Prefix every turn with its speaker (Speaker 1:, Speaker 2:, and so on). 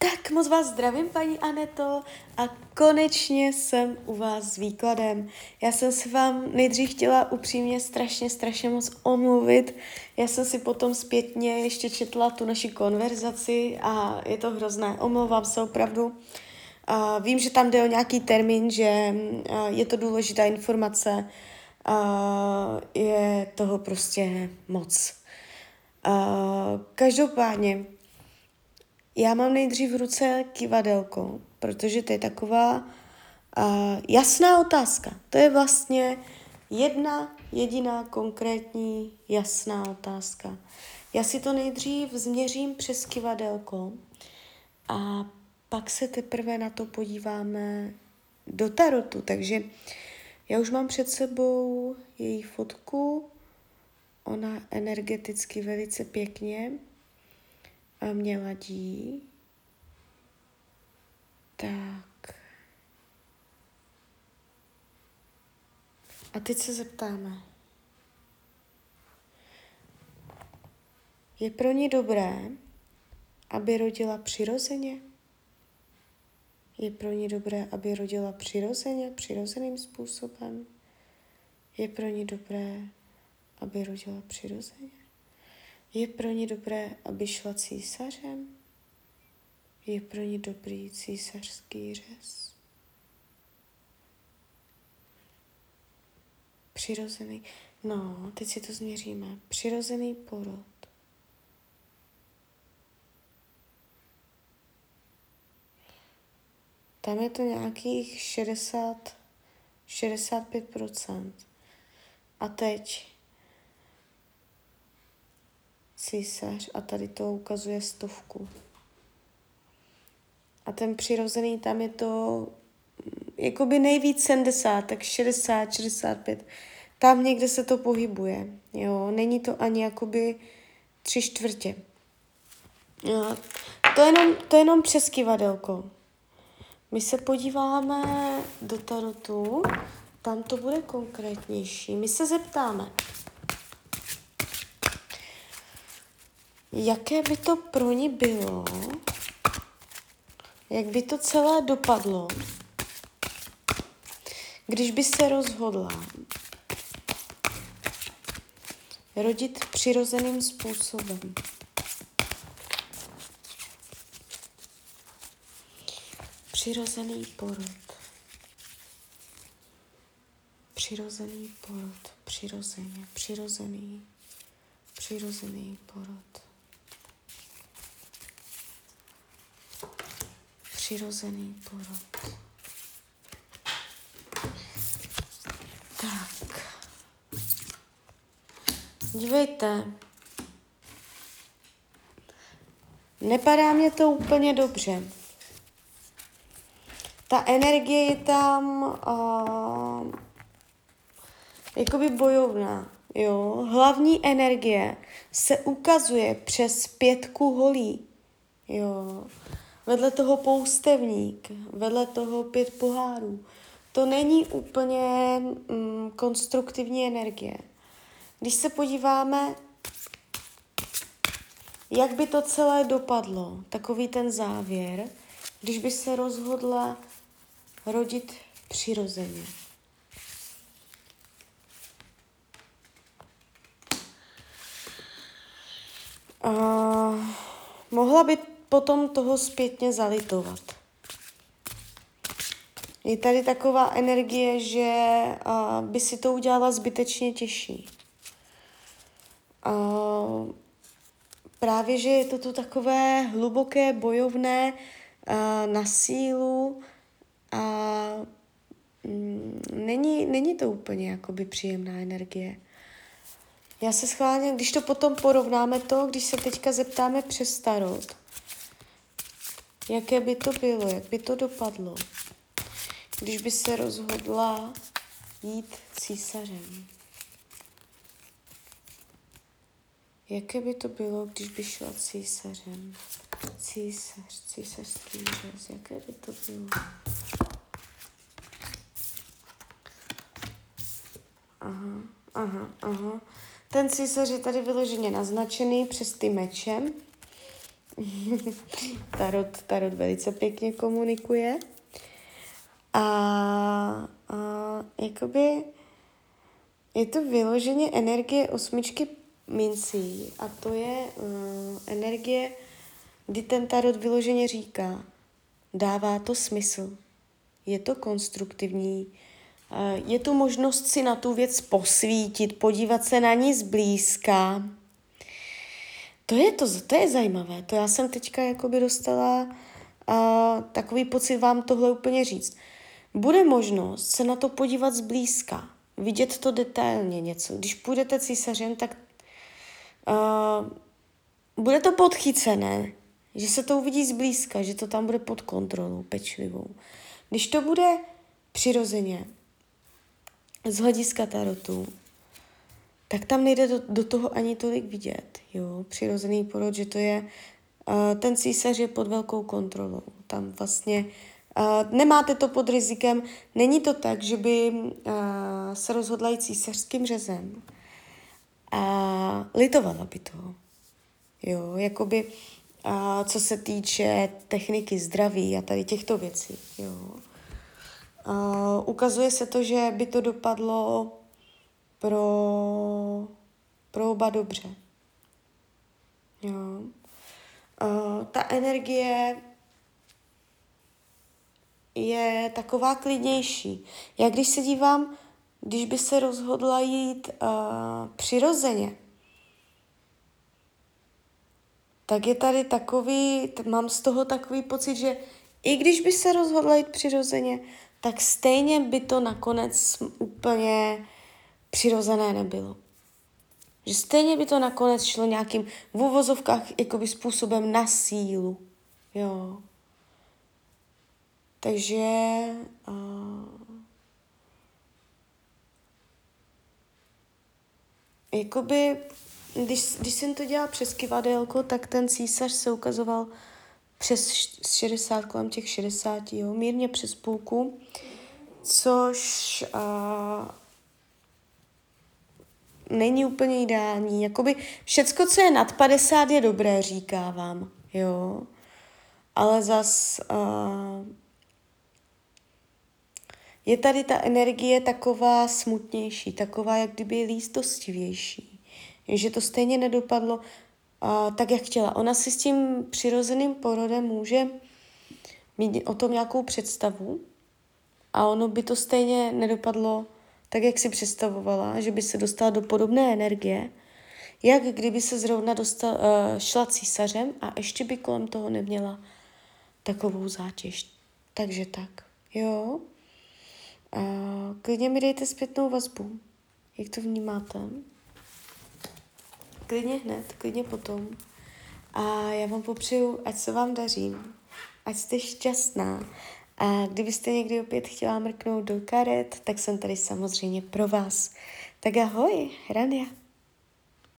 Speaker 1: Tak moc vás zdravím, paní Aneto, a konečně jsem u vás s výkladem. Já jsem se vám nejdřív chtěla upřímně strašně, strašně moc omluvit. Já jsem si potom zpětně ještě četla tu naši konverzaci a je to hrozné. Omlouvám se opravdu. A vím, že tam jde o nějaký termín, že je to důležitá informace. A je toho prostě moc. A každopádně, já mám nejdřív v ruce kivadelko, protože to je taková uh, jasná otázka. To je vlastně jedna jediná konkrétní jasná otázka. Já si to nejdřív změřím přes kivadelko a pak se teprve na to podíváme do tarotu. Takže já už mám před sebou její fotku. Ona energeticky velice pěkně mě ladí. Tak. A teď se zeptáme. Je pro ní dobré, aby rodila přirozeně? Je pro ní dobré, aby rodila přirozeně, přirozeným způsobem? Je pro ní dobré, aby rodila přirozeně? Je pro ní dobré, aby šla císařem? Je pro ní dobrý císařský řez? Přirozený. No, teď si to změříme. Přirozený porod. Tam je to nějakých 60, 65%. A teď císař a tady to ukazuje stovku. A ten přirozený tam je to mm, jakoby nejvíc 70, tak 60, 65. Tam někde se to pohybuje, jo. Není to ani jakoby tři čtvrtě. Jo. To jenom, to jenom přes kivadelko. My se podíváme do tarotu, tam to bude konkrétnější. My se zeptáme, jaké by to pro ní bylo, jak by to celé dopadlo, když by se rozhodla rodit přirozeným způsobem. Přirozený porod. Přirozený porod. Přirozeně. Přirozený. Přirozený porod. Přirozený porod. Tak. Dívejte. Nepadá mě to úplně dobře. Ta energie je tam uh, jakoby bojovná. Jo? Hlavní energie se ukazuje přes pětku holí. Jo vedle toho poustevník, vedle toho pět pohárů. To není úplně mm, konstruktivní energie. Když se podíváme, jak by to celé dopadlo, takový ten závěr, když by se rozhodla rodit přirozeně. Uh, mohla by potom toho zpětně zalitovat. Je tady taková energie, že uh, by si to udělala zbytečně těžší. Uh, právě, že je to tu takové hluboké, bojovné uh, na sílu a mm, není, není to úplně jakoby příjemná energie. Já se schválně, když to potom porovnáme to, když se teďka zeptáme přes starot, Jaké by to bylo, jak by to dopadlo, když by se rozhodla jít císařem? Jaké by to bylo, když by šla císařem? Císař, císařský řez, jaké by to bylo? Aha, aha, aha. Ten císař je tady vyloženě naznačený přes ty meče. Tarot, tarot velice pěkně komunikuje. A, a jakoby je to vyloženě energie osmičky mincí a to je uh, energie, kdy ten tarot vyloženě říká, dává to smysl, je to konstruktivní, uh, je tu možnost si na tu věc posvítit, podívat se na ní zblízka. To je to, to je zajímavé. To já jsem teďka jakoby dostala uh, takový pocit vám tohle úplně říct. Bude možnost se na to podívat zblízka, vidět to detailně něco. Když půjdete císařem, tak uh, bude to podchycené, že se to uvidí zblízka, že to tam bude pod kontrolou, pečlivou. Když to bude přirozeně, z hlediska tarotu, tak tam nejde do, do toho ani tolik vidět, jo, přirozený porod, že to je, uh, ten císař je pod velkou kontrolou, tam vlastně uh, nemáte to pod rizikem, není to tak, že by uh, se rozhodla jít císařským řezem a litovala by toho, jo, jakoby, uh, co se týče techniky zdraví a tady těchto věcí, jo. Uh, ukazuje se to, že by to dopadlo pro, pro oba dobře. Jo. Uh, ta energie je taková klidnější. Já když se dívám, když by se rozhodla jít uh, přirozeně, tak je tady takový, mám z toho takový pocit, že i když by se rozhodla jít přirozeně, tak stejně by to nakonec úplně přirozené nebylo. Že stejně by to nakonec šlo nějakým v uvozovkách jakoby způsobem na sílu. Jo. Takže uh, jakoby, když, když jsem to dělala přes kivadelko, tak ten císař se ukazoval přes 60, kolem těch 60, jo, mírně přes půlku, což uh, není úplně ideální. Jakoby všecko, co je nad 50, je dobré, říká vám, jo. Ale zas uh, je tady ta energie taková smutnější, taková, jak kdyby lístostivější. Že to stejně nedopadlo uh, tak, jak chtěla. Ona si s tím přirozeným porodem může mít o tom nějakou představu a ono by to stejně nedopadlo tak, jak si představovala, že by se dostala do podobné energie, jak kdyby se zrovna dostal, uh, šla císařem a ještě by kolem toho neměla takovou zátěž. Takže tak, jo. Uh, klidně mi dejte zpětnou vazbu, jak to vnímáte. Klidně hned, klidně potom. A já vám popřeju, ať se vám daří, ať jste šťastná a kdybyste někdy opět chtěla mrknout do karet, tak jsem tady samozřejmě pro vás. Tak ahoj, Rania.